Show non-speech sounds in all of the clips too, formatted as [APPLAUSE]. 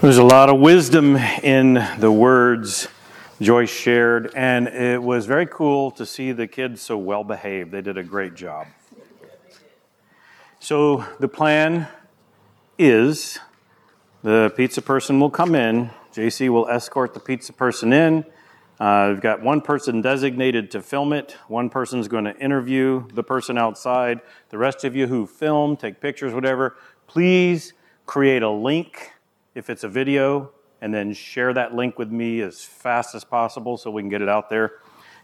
There's a lot of wisdom in the words Joyce shared, and it was very cool to see the kids so well behaved. They did a great job. So, the plan is the pizza person will come in, JC will escort the pizza person in. Uh, we've got one person designated to film it. One person's going to interview the person outside. The rest of you who film, take pictures, whatever, please create a link if it's a video, and then share that link with me as fast as possible so we can get it out there.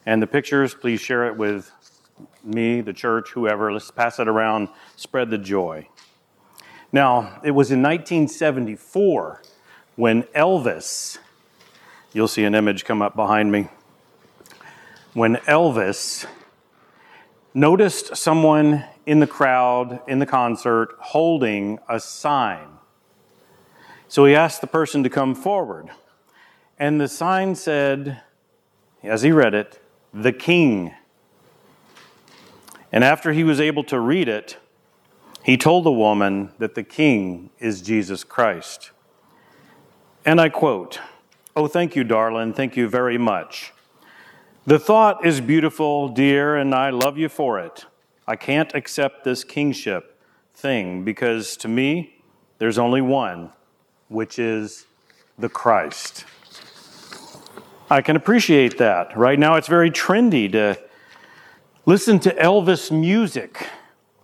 And the pictures, please share it with me, the church, whoever. Let's pass it around, spread the joy. Now, it was in 1974 when Elvis, you'll see an image come up behind me, when Elvis noticed someone in the crowd, in the concert, holding a sign so he asked the person to come forward. And the sign said, as he read it, the king. And after he was able to read it, he told the woman that the king is Jesus Christ. And I quote, Oh, thank you, darling. Thank you very much. The thought is beautiful, dear, and I love you for it. I can't accept this kingship thing because to me, there's only one which is the Christ. I can appreciate that. Right now, it's very trendy to listen to Elvis music.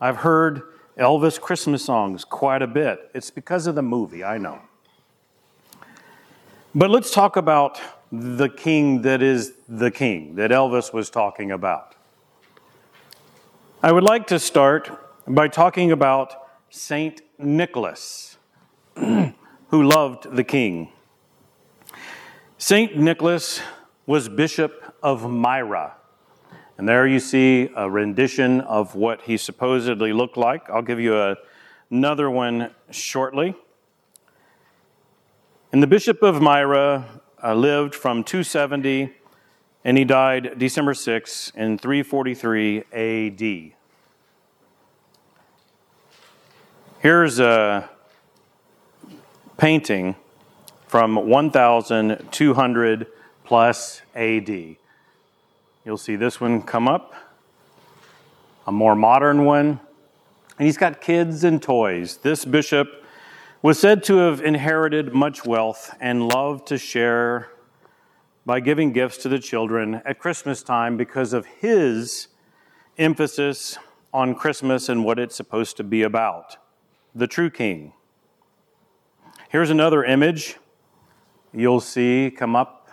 I've heard Elvis Christmas songs quite a bit. It's because of the movie, I know. But let's talk about the king that is the king that Elvis was talking about. I would like to start by talking about Saint Nicholas. [CLEARS THROAT] who loved the king. St. Nicholas was Bishop of Myra. And there you see a rendition of what he supposedly looked like. I'll give you a, another one shortly. And the Bishop of Myra uh, lived from 270 and he died December 6 in 343 AD. Here's a painting from 1200 plus AD. You'll see this one come up, a more modern one, and he's got kids and toys. This bishop was said to have inherited much wealth and loved to share by giving gifts to the children at Christmas time because of his emphasis on Christmas and what it's supposed to be about the true king. Here's another image you'll see come up,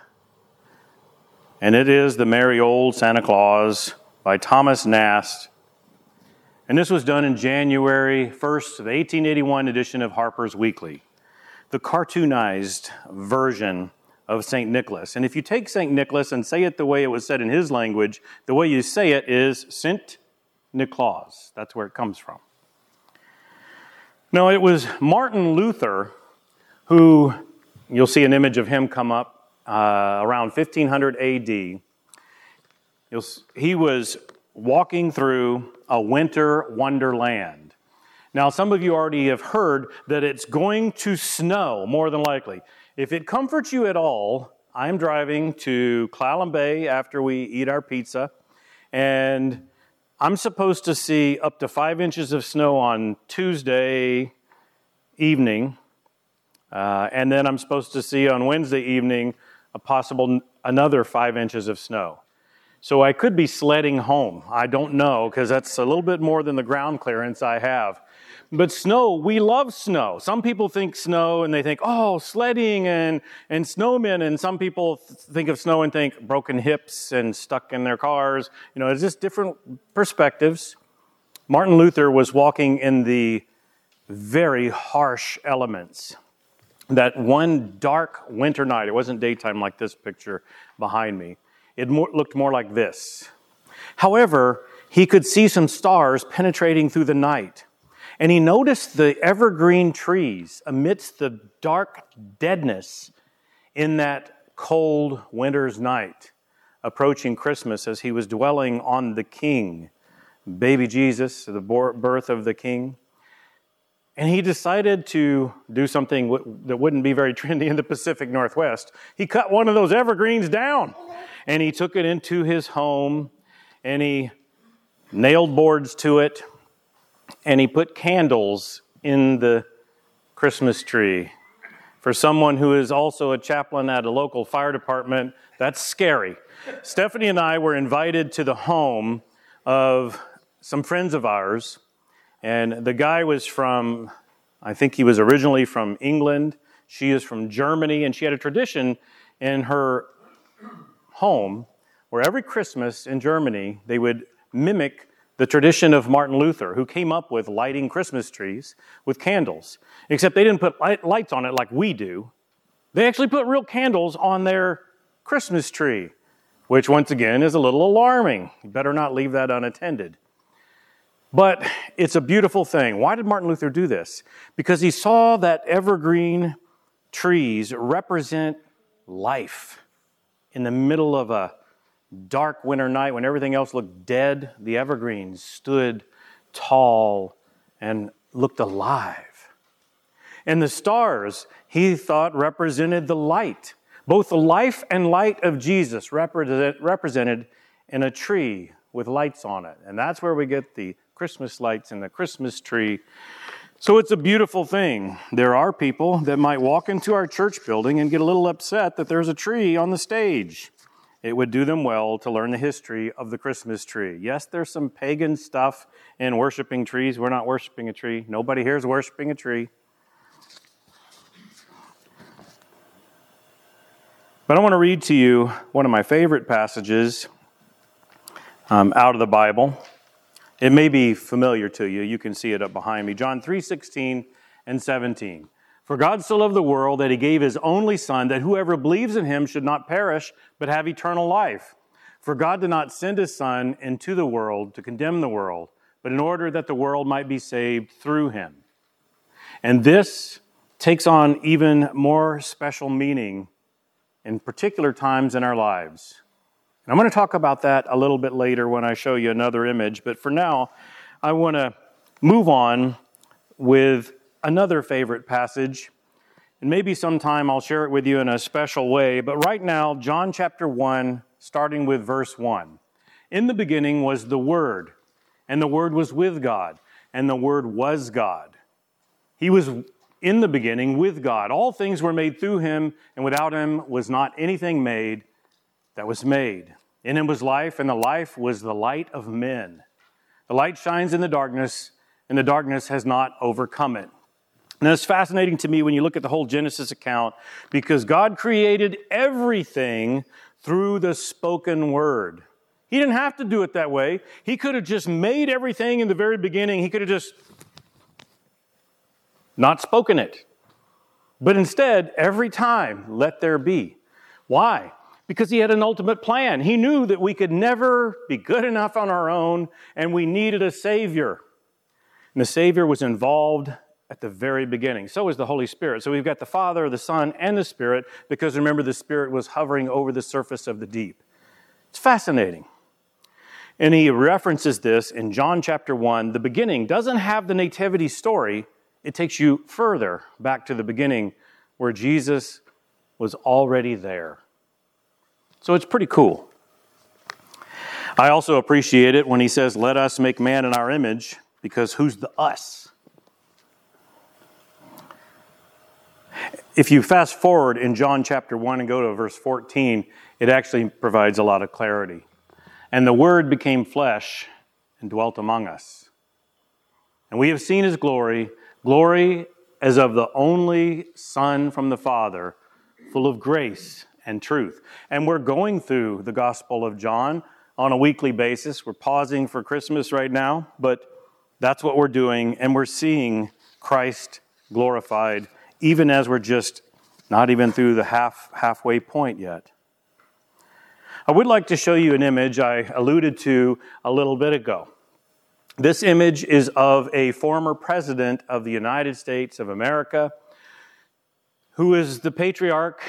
and it is the Merry Old Santa Claus by Thomas Nast. And this was done in January 1st of the 1881 edition of Harper's Weekly, the cartoonized version of St. Nicholas. And if you take St. Nicholas and say it the way it was said in his language, the way you say it is Saint Nicholas. That's where it comes from. Now, it was Martin Luther who you'll see an image of him come up uh, around 1500 AD. You'll, he was walking through a winter wonderland. Now, some of you already have heard that it's going to snow, more than likely. If it comforts you at all, I'm driving to Clallam Bay after we eat our pizza, and I'm supposed to see up to five inches of snow on Tuesday evening uh, and then I'm supposed to see on Wednesday evening a possible another five inches of snow. So I could be sledding home. I don't know because that's a little bit more than the ground clearance I have. But snow, we love snow. Some people think snow and they think, oh, sledding and, and snowmen. And some people think of snow and think broken hips and stuck in their cars. You know, it's just different perspectives. Martin Luther was walking in the very harsh elements that one dark winter night, it wasn't daytime like this picture behind me, it looked more like this. However, he could see some stars penetrating through the night. And he noticed the evergreen trees amidst the dark deadness in that cold winter's night, approaching Christmas as he was dwelling on the King, baby Jesus, the birth of the King. And he decided to do something that wouldn't be very [LAUGHS] trendy in the Pacific Northwest. He cut one of those evergreens down and he took it into his home and he nailed boards to it and he put candles in the Christmas tree. For someone who is also a chaplain at a local fire department, that's scary. Stephanie and I were invited to the home of some friends of ours, and the guy was from, I think he was originally from England. She is from Germany, and she had a tradition in her home where every Christmas in Germany they would mimic the tradition of Martin Luther, who came up with lighting Christmas trees with candles. Except they didn't put light, lights on it like we do. They actually put real candles on their Christmas tree, which once again is a little alarming. You better not leave that unattended. But it's a beautiful thing. Why did Martin Luther do this? Because he saw that evergreen trees represent life in the middle of a dark winter night when everything else looked dead, the evergreens stood tall and looked alive. And the stars, he thought, represented the light, both the life and light of Jesus represented in a tree with lights on it. And that's where we get the Christmas lights and the Christmas tree. So it's a beautiful thing. There are people that might walk into our church building and get a little upset that there's a tree on the stage it would do them well to learn the history of the Christmas tree. Yes, there's some pagan stuff in worshiping trees. We're not worshiping a tree. Nobody here is worshiping a tree. But I want to read to you one of my favorite passages um, out of the Bible. It may be familiar to you. You can see it up behind me. John 3 16 and 17. For God so loved the world that he gave his only Son, that whoever believes in him should not perish, but have eternal life. For God did not send his Son into the world to condemn the world, but in order that the world might be saved through him. And this takes on even more special meaning in particular times in our lives. I'm going to talk about that a little bit later when I show you another image, but for now, I want to move on with another favorite passage. And maybe sometime I'll share it with you in a special way. But right now, John chapter 1, starting with verse 1. In the beginning was the Word, and the Word was with God, and the Word was God. He was in the beginning with God. All things were made through him, and without him was not anything made that was made. In him was life, and the life was the light of men. The light shines in the darkness, and the darkness has not overcome it. And it's fascinating to me when you look at the whole Genesis account because God created everything through the spoken word. He didn't have to do it that way. He could have just made everything in the very beginning. He could have just not spoken it. But instead, every time, let there be. Why? Because he had an ultimate plan. He knew that we could never be good enough on our own and we needed a Savior. And the Savior was involved at the very beginning. So is the Holy Spirit. So we've got the Father, the Son, and the Spirit, because remember, the Spirit was hovering over the surface of the deep. It's fascinating. And he references this in John chapter 1. The beginning doesn't have the nativity story, it takes you further back to the beginning where Jesus was already there. So it's pretty cool. I also appreciate it when he says, Let us make man in our image, because who's the us? If you fast forward in John chapter 1 and go to verse 14, it actually provides a lot of clarity. And the Word became flesh and dwelt among us. And we have seen his glory, glory as of the only Son from the Father, full of grace and truth. And we're going through the Gospel of John on a weekly basis. We're pausing for Christmas right now, but that's what we're doing, and we're seeing Christ glorified even as we're just not even through the half, halfway point yet. I would like to show you an image I alluded to a little bit ago. This image is of a former president of the United States of America who is the patriarch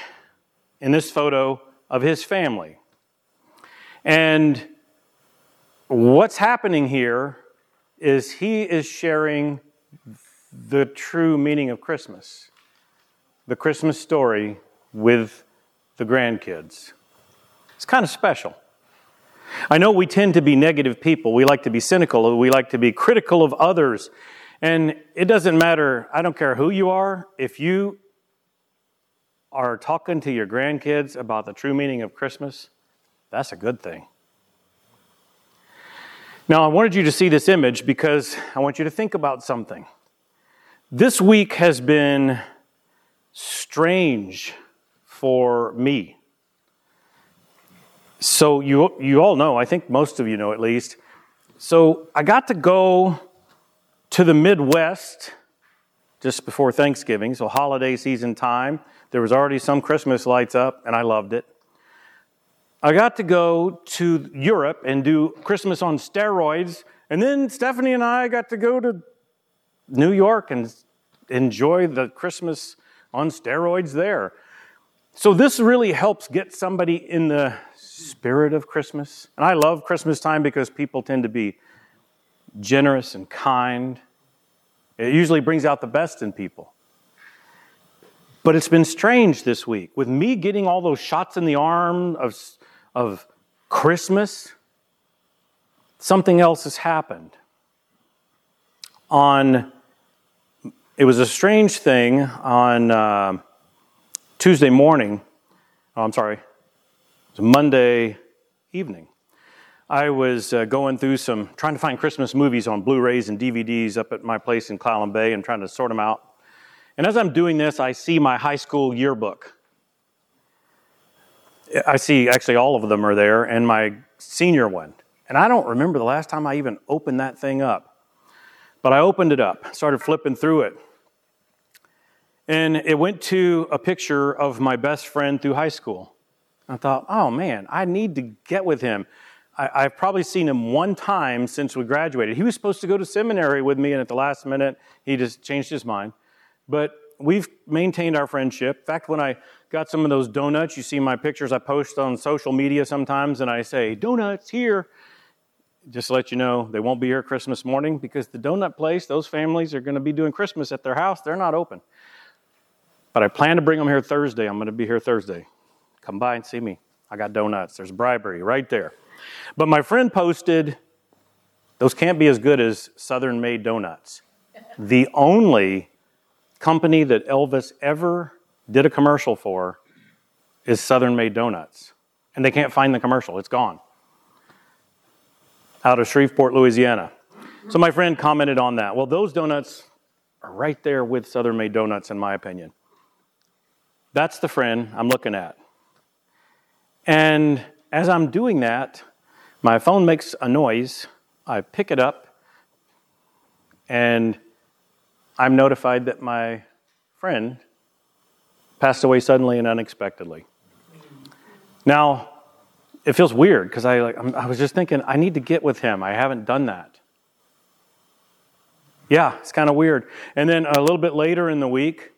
in this photo of his family. And what's happening here is he is sharing the true meaning of Christmas the Christmas story with the grandkids. It's kind of special. I know we tend to be negative people. We like to be cynical. We like to be critical of others. And it doesn't matter, I don't care who you are, if you are talking to your grandkids about the true meaning of Christmas, that's a good thing. Now, I wanted you to see this image because I want you to think about something. This week has been strange for me. So, you, you all know, I think most of you know at least. So, I got to go to the Midwest just before Thanksgiving, so holiday season time. There was already some Christmas lights up, and I loved it. I got to go to Europe and do Christmas on steroids, and then Stephanie and I got to go to New York and enjoy the Christmas on steroids there. So, this really helps get somebody in the spirit of Christmas. And I love Christmas time because people tend to be generous and kind. It usually brings out the best in people. But it's been strange this week with me getting all those shots in the arm of, of Christmas. Something else has happened. On, it was a strange thing on uh, Tuesday morning. Oh, I'm sorry, it was Monday evening. I was uh, going through some, trying to find Christmas movies on Blu rays and DVDs up at my place in Clallam Bay and trying to sort them out. And as I'm doing this, I see my high school yearbook. I see actually all of them are there, and my senior one. And I don't remember the last time I even opened that thing up. But I opened it up, started flipping through it. And it went to a picture of my best friend through high school. I thought, oh man, I need to get with him. I, have probably seen him one time since we graduated. He was supposed to go to seminary with me, and at the last minute, he just changed his mind. But we've maintained our friendship. In fact, when I got some of those donuts, you see my pictures I post on social media sometimes, and I say, Donuts here. Just to let you know, they won't be here Christmas morning because the donut place, those families are going to be doing Christmas at their house. They're not open. But I plan to bring them here Thursday. I'm going to be here Thursday. Come by and see me. I got donuts. There's bribery right there. But my friend posted, those can't be as good as Southern Maid Donuts. The only company that Elvis ever did a commercial for is Southern Maid Donuts. And they can't find the commercial, it's gone. Out of Shreveport, Louisiana. So my friend commented on that. Well, those donuts are right there with Southern Maid Donuts, in my opinion. That's the friend I'm looking at. And as I'm doing that, my phone makes a noise. I pick it up, and I'm notified that my friend passed away suddenly and unexpectedly. Now, it feels weird because I, like, I was just thinking, I need to get with him. I haven't done that. Yeah, it's kind of weird. And then a little bit later in the week,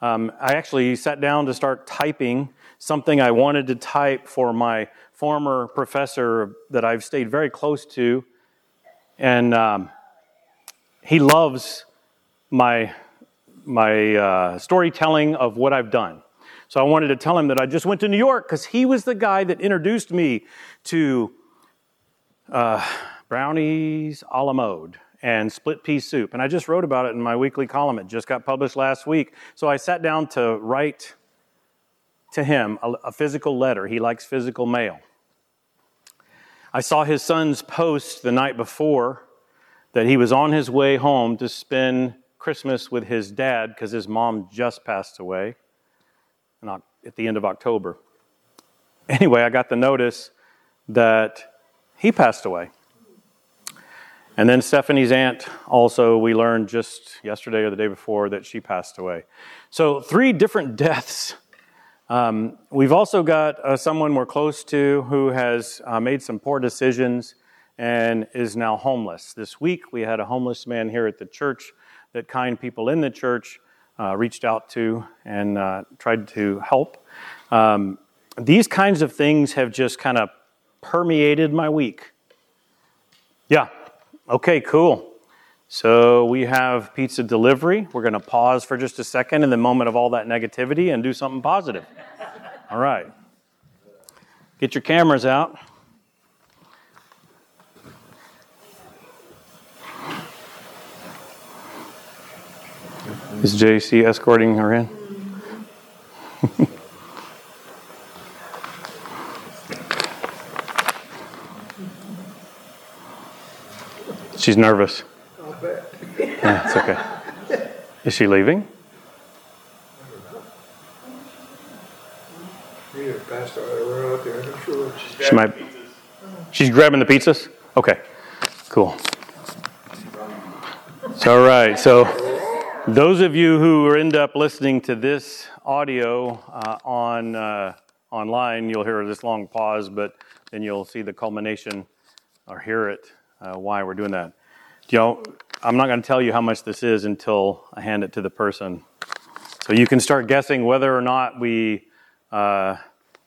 um, I actually sat down to start typing something I wanted to type for my former professor that I've stayed very close to, and um, he loves my my uh, storytelling of what I've done. So I wanted to tell him that I just went to New York because he was the guy that introduced me to uh, brownies a la mode and split pea soup. And I just wrote about it in my weekly column. It just got published last week. So I sat down to write to him a, a physical letter. He likes physical mail. I saw his son's post the night before that he was on his way home to spend Christmas with his dad because his mom just passed away at the end of October. Anyway, I got the notice that he passed away. And then Stephanie's aunt also, we learned just yesterday or the day before that she passed away. So, three different deaths um, we've also got uh, someone we're close to who has uh, made some poor decisions and is now homeless. This week, we had a homeless man here at the church that kind people in the church uh, reached out to and uh, tried to help. Um, these kinds of things have just kind of permeated my week. Yeah, okay, cool. So we have pizza delivery. We're going to pause for just a second in the moment of all that negativity and do something positive. All right. Get your cameras out. Is JC escorting her in? [LAUGHS] She's nervous. Yeah, it's okay. Is she leaving? She might. She's grabbing the pizzas? Okay, cool. All right. So, those of you who end up listening to this audio uh, on uh, online, you'll hear this long pause, but then you'll see the culmination or hear it uh, why we're doing that. Do know, I'm not going to tell you how much this is until I hand it to the person. So you can start guessing whether or not we uh,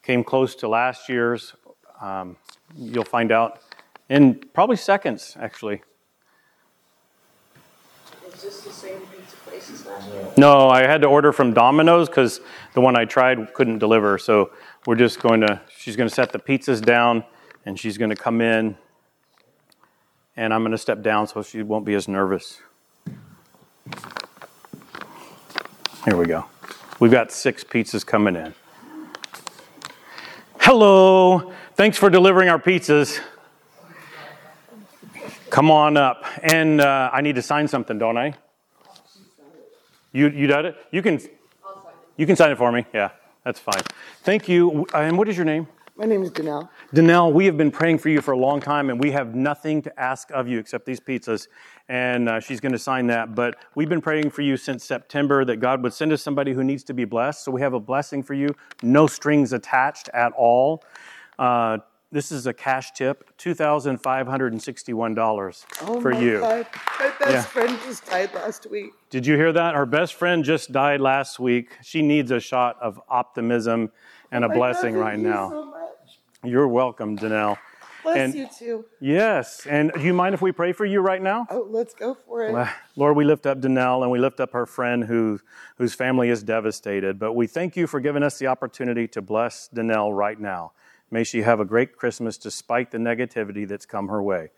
came close to last year's. Um, you'll find out in probably seconds, actually. Is this the same pizza place as last year? No, I had to order from Domino's because the one I tried couldn't deliver. So we're just going to, she's going to set the pizzas down and she's going to come in and I'm going to step down so she won't be as nervous. Here we go. We've got six pizzas coming in. Hello. Thanks for delivering our pizzas. Come on up. And uh, I need to sign something, don't I? You, you did it? You can, you can sign it for me. Yeah, that's fine. Thank you. And what is your name? My name is Danelle. Danelle, we have been praying for you for a long time, and we have nothing to ask of you except these pizzas. And uh, she's going to sign that. But we've been praying for you since September that God would send us somebody who needs to be blessed. So we have a blessing for you, no strings attached at all. Uh, this is a cash tip, $2,561 Oh for my you. God. My best Yeah. friend just died last week. Did you hear that? Her best friend just died last week. She needs a shot of optimism and a My blessing God, right now. so much. You're welcome, Danelle. Bless And- you too. Yes. And do you mind if we pray for you right now? Oh, let's go for it. Lord, we lift up Danelle and we lift up her friend who, whose family is devastated. But we thank you for giving us the opportunity to bless Danelle right now. May she have a great Christmas despite the negativity that's come her way.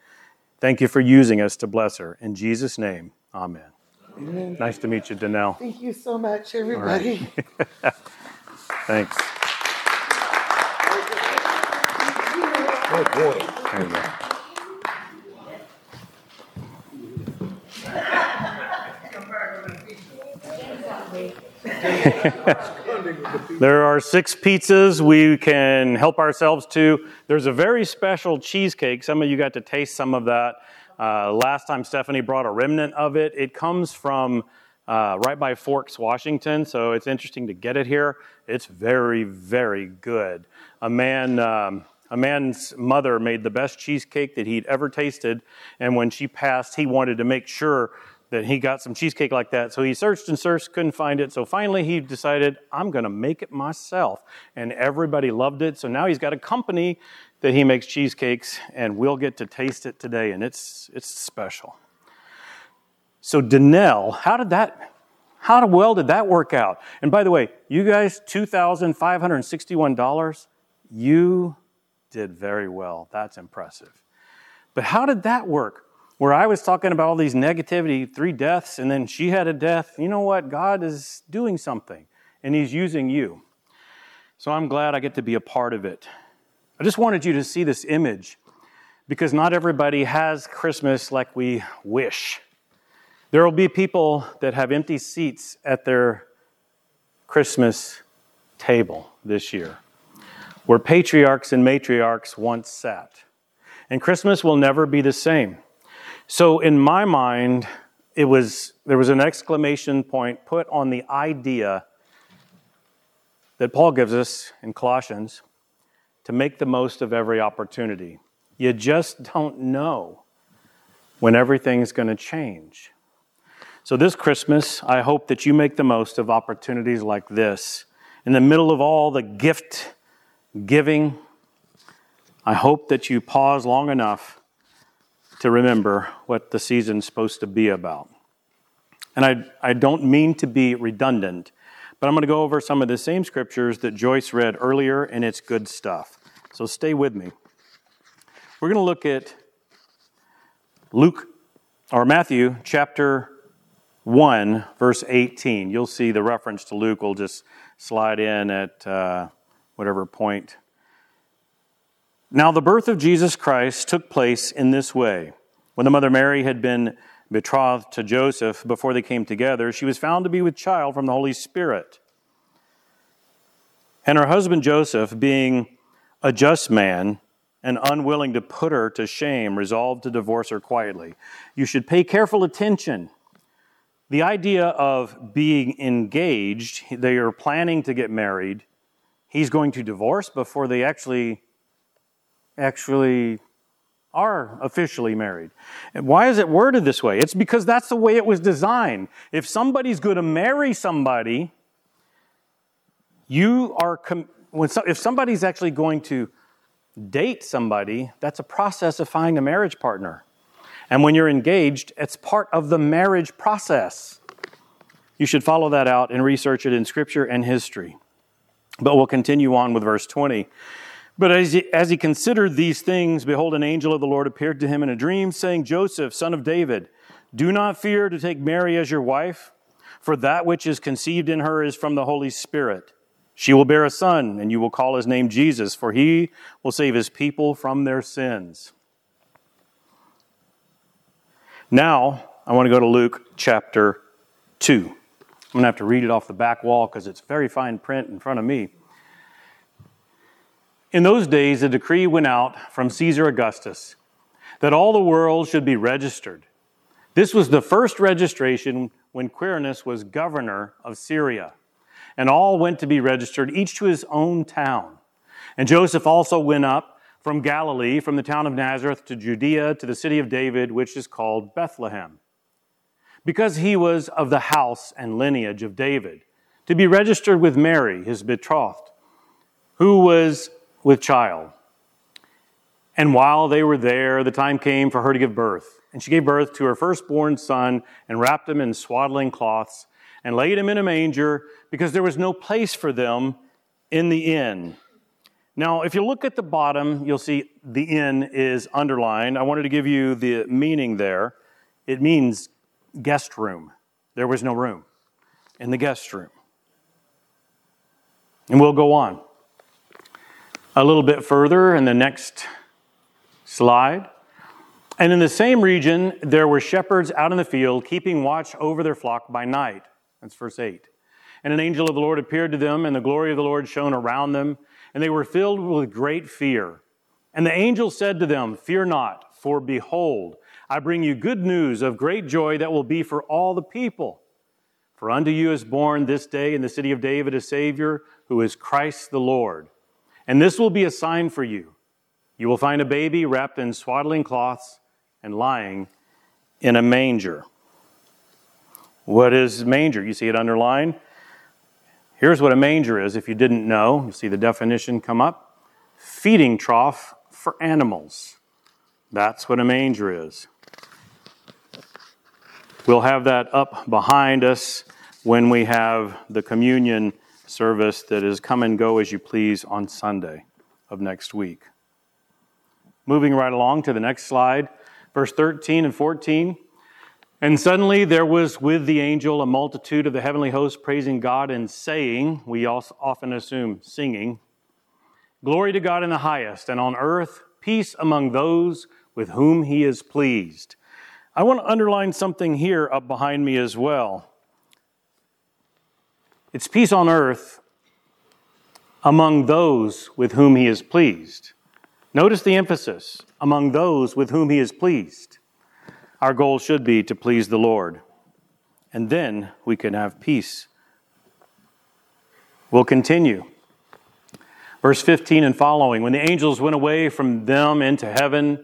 Thank you for using us to bless her. In Jesus' name, amen. Amen. Nice to meet you, Danelle. Thank you so much, everybody. [LAUGHS] [LAUGHS] Thanks. There are six pizzas we can help ourselves to. There's a very special cheesecake. Some of you got to taste some of that. Uh, last time Stephanie brought a remnant of it. It comes from uh, right by Forks, Washington, so it's interesting to get it here. It's very, very good. A man. Um, a man's mother made the best cheesecake that he'd ever tasted, and when she passed, he wanted to make sure that he got some cheesecake like that. So he searched and searched, couldn't find it. So finally, he decided, I'm going to make it myself. And everybody loved it. So now he's got a company that he makes cheesecakes, and we'll get to taste it today, and it's, it's special. So, Danelle, how did that? How well did that work out? And by the way, you guys, $2,561, you did very well. That's impressive. But how did that work? Where I was talking about all these negativity, three deaths, and then she had a death. You know what? God is doing something, and He's using you. So I'm glad I get to be a part of it. I just wanted you to see this image because not everybody has Christmas like we wish. There will be people that have empty seats at their Christmas table this year where patriarchs and matriarchs once sat. And Christmas will never be the same. So in my mind, it was there was an exclamation point put on the idea that Paul gives us in Colossians to make the most of every opportunity. You just don't know when everything's going to change. So this Christmas, I hope that you make the most of opportunities like this. In the middle of all the gift giving, I hope that you pause long enough to remember what the season's supposed to be about. And I, I don't mean to be redundant, but I'm going to go over some of the same scriptures that Joyce read earlier, and it's good stuff. So stay with me. We're going to look at Luke or Matthew chapter 1, verse 18. You'll see the reference to Luke will just slide in at uh, whatever point. Now, the birth of Jesus Christ took place in this way. When the mother Mary had been betrothed to Joseph before they came together, she was found to be with child from the Holy Spirit. And her husband Joseph, being a just man and unwilling to put her to shame, resolved to divorce her quietly. You should pay careful attention the idea of being engaged, they are planning to get married. He's going to divorce before they actually actually are officially married. And why is it worded this way? It's because that's the way it was designed. If somebody's going to marry somebody, you are com- when so, if somebody's actually going to date somebody, that's a process of finding a marriage partner. And when you're engaged, it's part of the marriage process. You should follow that out and research it in scripture and history. But we'll continue on with verse 20. But as he, as he considered these things, behold, an angel of the Lord appeared to him in a dream, saying, Joseph, son of David, do not fear to take Mary as your wife, for that which is conceived in her is from the Holy Spirit. She will bear a son, and you will call his name Jesus, for he will save his people from their sins. Now, I want to go to Luke chapter 2. I'm going to have to read it off the back wall because it's very fine print in front of me. In those days, a decree went out from Caesar Augustus that all the world should be registered. This was the first registration when Quirinus was governor of Syria. And all went to be registered, each to his own town. And Joseph also went up from Galilee, from the town of Nazareth to Judea to the city of David, which is called Bethlehem, because he was of the house and lineage of David, to be registered with Mary, his betrothed, who was with child. And while they were there, the time came for her to give birth. And she gave birth to her firstborn son and wrapped him in swaddling cloths and laid him in a manger because there was no place for them in the inn. Now, if you look at the bottom, you'll see the inn is underlined. I wanted to give you the meaning there. It means guest room. There was no room in the guest room. And we'll go on. A little bit further in the next slide. And in the same region, there were shepherds out in the field, keeping watch over their flock by night. That's verse 8. And an angel of the Lord appeared to them, and the glory of the Lord shone around them and they were filled with great fear. And the angel said to them, Fear not, for behold, I bring you good news of great joy that will be for all the people. For unto you is born this day in the city of David a Savior, who is Christ the Lord. And this will be a sign for you. You will find a baby wrapped in swaddling cloths and lying in a manger. What is manger? You see it underlined? Here's what a manger is if you didn't know. You see the definition come up feeding trough for animals. That's what a manger is. We'll have that up behind us when we have the communion service that is come and go as you please on Sunday of next week. Moving right along to the next slide, verse 13 and 14. And suddenly there was with the angel a multitude of the heavenly host praising God and saying, we often assume singing, Glory to God in the highest, and on earth peace among those with whom he is pleased. I want to underline something here up behind me as well. It's peace on earth among those with whom he is pleased. Notice the emphasis among those with whom he is pleased. Our goal should be to please the Lord, and then we can have peace. We'll continue. Verse 15 and following When the angels went away from them into heaven,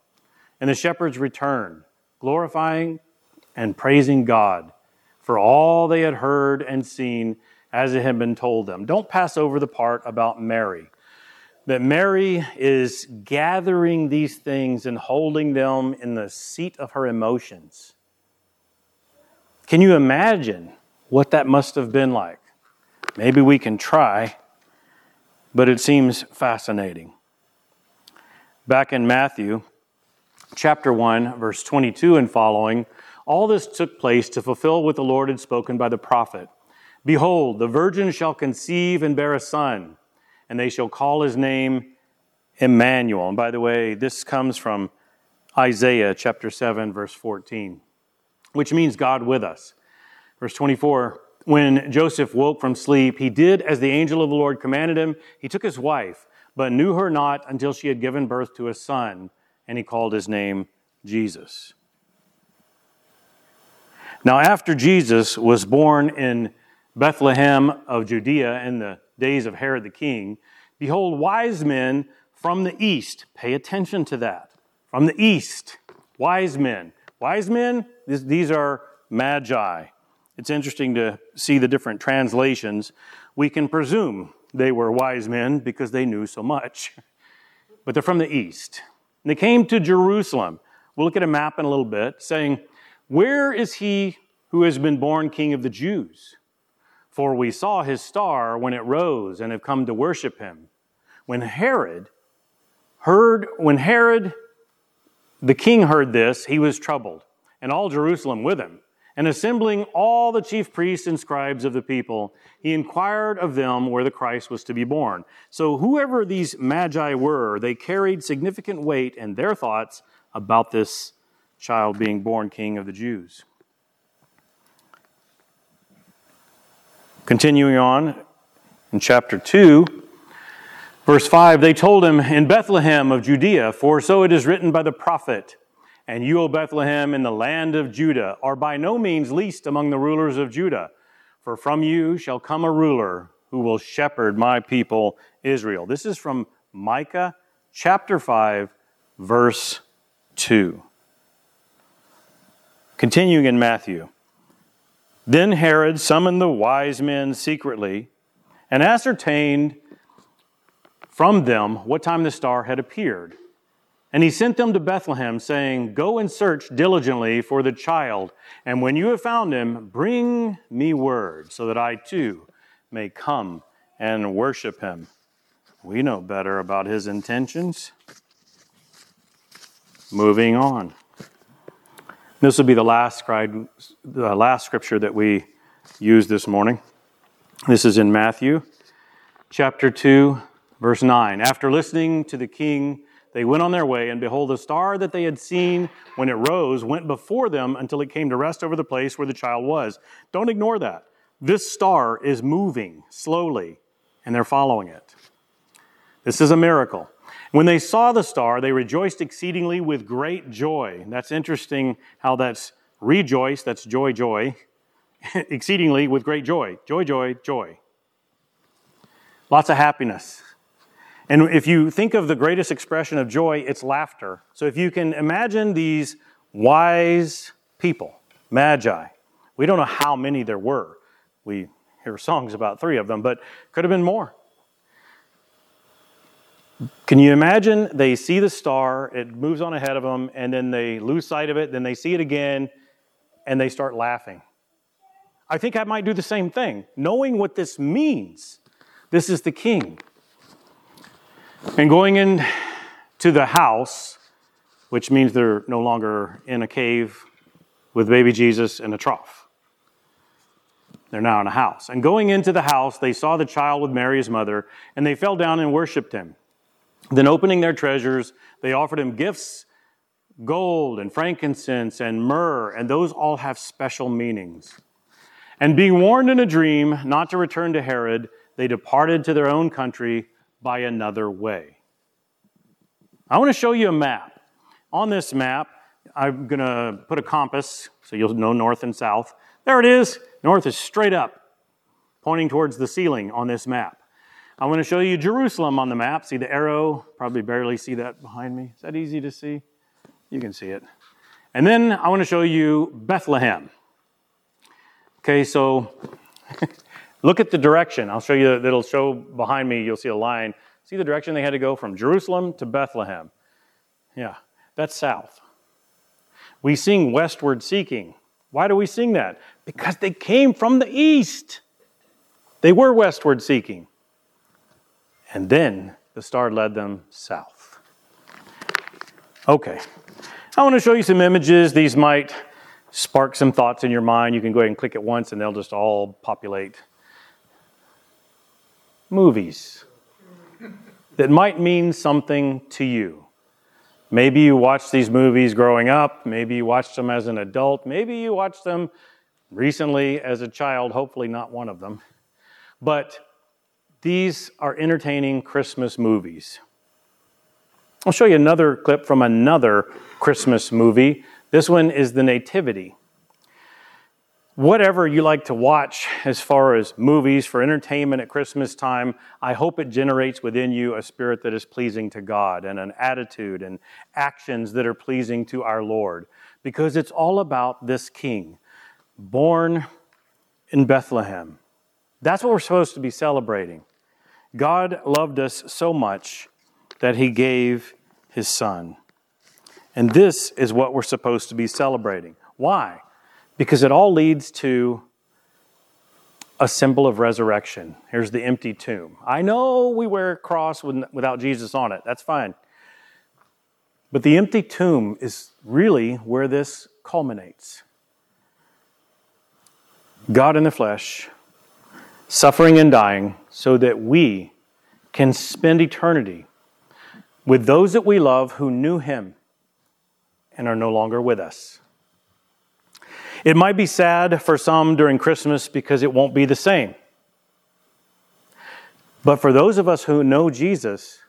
And the shepherds returned, glorifying and praising God for all they had heard and seen as it had been told them. Don't pass over the part about Mary. That Mary is gathering these things and holding them in the seat of her emotions. Can you imagine what that must have been like? Maybe we can try, but it seems fascinating. Back in Matthew chapter 1, verse 22 and following, all this took place to fulfill what the Lord had spoken by the prophet. Behold, the virgin shall conceive and bear a son, and they shall call his name Emmanuel. And by the way, this comes from Isaiah chapter 7, verse 14, which means God with us. Verse 24 When Joseph woke from sleep, he did as the angel of the Lord commanded him. He took his wife, but knew her not until she had given birth to a son, and he called his name Jesus. Now, after Jesus was born in Bethlehem of Judea in the days of Herod the king, behold, wise men from the east, pay attention to that. From the east, wise men. Wise men, these are magi. It's interesting to see the different translations. We can presume they were wise men because they knew so much. [LAUGHS] But they're from the east. And they came to Jerusalem. We'll look at a map in a little bit, saying, where is he who has been born king of the Jews? For we saw his star when it rose and have come to worship him. When Herod heard, when Herod the king heard this, he was troubled, and all Jerusalem with him. And assembling all the chief priests and scribes of the people, he inquired of them where the Christ was to be born. So, whoever these magi were, they carried significant weight in their thoughts about this child being born king of the Jews. Continuing on in chapter 2, verse 5, they told him, In Bethlehem of Judea, for so it is written by the prophet, And you, O Bethlehem, in the land of Judah, are by no means least among the rulers of Judah, for from you shall come a ruler who will shepherd my people Israel. This is from Micah chapter 5, verse 2. Continuing in Matthew. Then Herod summoned the wise men secretly and ascertained from them what time the star had appeared. And he sent them to Bethlehem, saying, Go and search diligently for the child, and when you have found him, bring me word, so that I too may come and worship him. We know better about his intentions. Moving on. This will be the last, the last scripture that we use this morning. This is in Matthew chapter 2, verse 9. After listening to the king, they went on their way, and behold, the star that they had seen when it rose went before them until it came to rest over the place where the child was. Don't ignore that. This star is moving slowly, and they're following it. This is a miracle. When they saw the star, they rejoiced exceedingly with great joy. That's interesting how that's rejoice, that's joy, joy, [LAUGHS] exceedingly with great joy. Joy, joy, joy. Lots of happiness. And if you think of the greatest expression of joy, it's laughter. So if you can imagine these wise people, magi, we don't know how many there were. We hear songs about three of them, but could have been more. Can you imagine they see the star, it moves on ahead of them, and then they lose sight of it, then they see it again, and they start laughing? I think I might do the same thing, knowing what this means. This is the king. And going into the house, which means they're no longer in a cave with baby Jesus in a trough. They're now in a house. And going into the house, they saw the child with Mary's mother, and they fell down and worshiped him. Then, opening their treasures, they offered him gifts gold and frankincense and myrrh, and those all have special meanings. And being warned in a dream not to return to Herod, they departed to their own country by another way. I want to show you a map. On this map, I'm going to put a compass so you'll know north and south. There it is. North is straight up, pointing towards the ceiling on this map. I want to show you Jerusalem on the map. See the arrow? Probably barely see that behind me. Is that easy to see? You can see it. And then I want to show you Bethlehem. Okay, so [LAUGHS] look at the direction. I'll show you, it'll show behind me, you'll see a line. See the direction they had to go from Jerusalem to Bethlehem? Yeah, that's south. We sing westward seeking. Why do we sing that? Because they came from the east. They were westward seeking. And then the star led them south. Okay, I want to show you some images. These might spark some thoughts in your mind. You can go ahead and click it once and they'll just all populate. Movies that might mean something to you. Maybe you watched these movies growing up, maybe you watched them as an adult, maybe you watched them recently as a child, hopefully not one of them. But these are entertaining Christmas movies. I'll show you another clip from another Christmas movie. This one is The Nativity. Whatever you like to watch as far as movies for entertainment at Christmas time, I hope it generates within you a spirit that is pleasing to God and an attitude and actions that are pleasing to our Lord. Because it's all about this King, born in Bethlehem. That's what we're supposed to be celebrating. God loved us so much that he gave his son. And this is what we're supposed to be celebrating. Why? Because it all leads to a symbol of resurrection. Here's the empty tomb. I know we wear a cross without Jesus on it. That's fine. But the empty tomb is really where this culminates. God in the flesh, suffering and dying, so that we can spend eternity with those that we love who knew him and are no longer with us. It might be sad for some during Christmas because it won't be the same. But for those of us who know Jesus,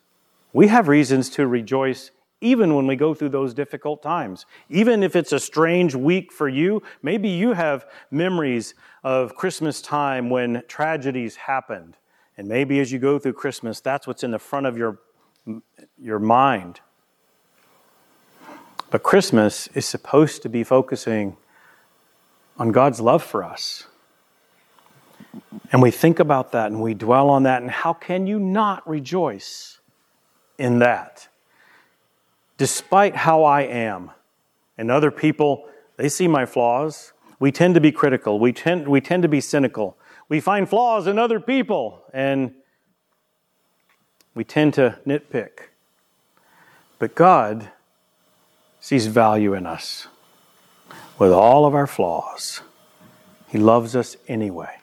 we have reasons to rejoice even when we go through those difficult times. Even if it's a strange week for you, maybe you have memories of Christmas time when tragedies happened. And maybe as you go through Christmas, that's what's in the front of your your mind. But Christmas is supposed to be focusing on God's love for us. And we think about that and we dwell on that. And how can you not rejoice in that? Despite how I am, and other people, they see my flaws. We tend to be critical, we tend, we tend to be cynical. We find flaws in other people, and we tend to nitpick. But God sees value in us with all of our flaws. He loves us anyway.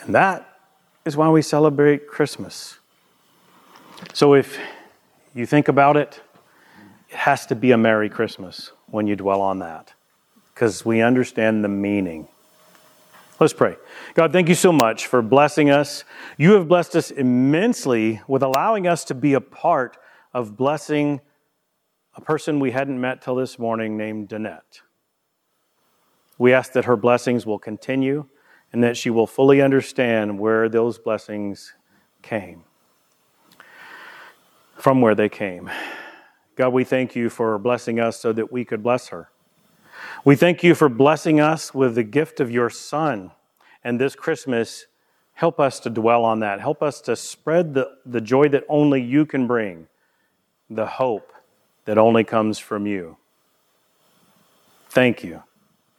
And that is why we celebrate Christmas. So if you think about it, it has to be a Merry Christmas when you dwell on that because we understand the meaning. Let's pray. God, thank you so much for blessing us. You have blessed us immensely with allowing us to be a part of blessing a person we hadn't met till this morning named Danette. We ask that her blessings will continue and that she will fully understand where those blessings came, from where they came. God, we thank you for blessing us so that we could bless her. We thank you for blessing us with the gift of your Son. And this Christmas, help us to dwell on that. Help us to spread the, the joy that only you can bring, the hope that only comes from you. Thank you.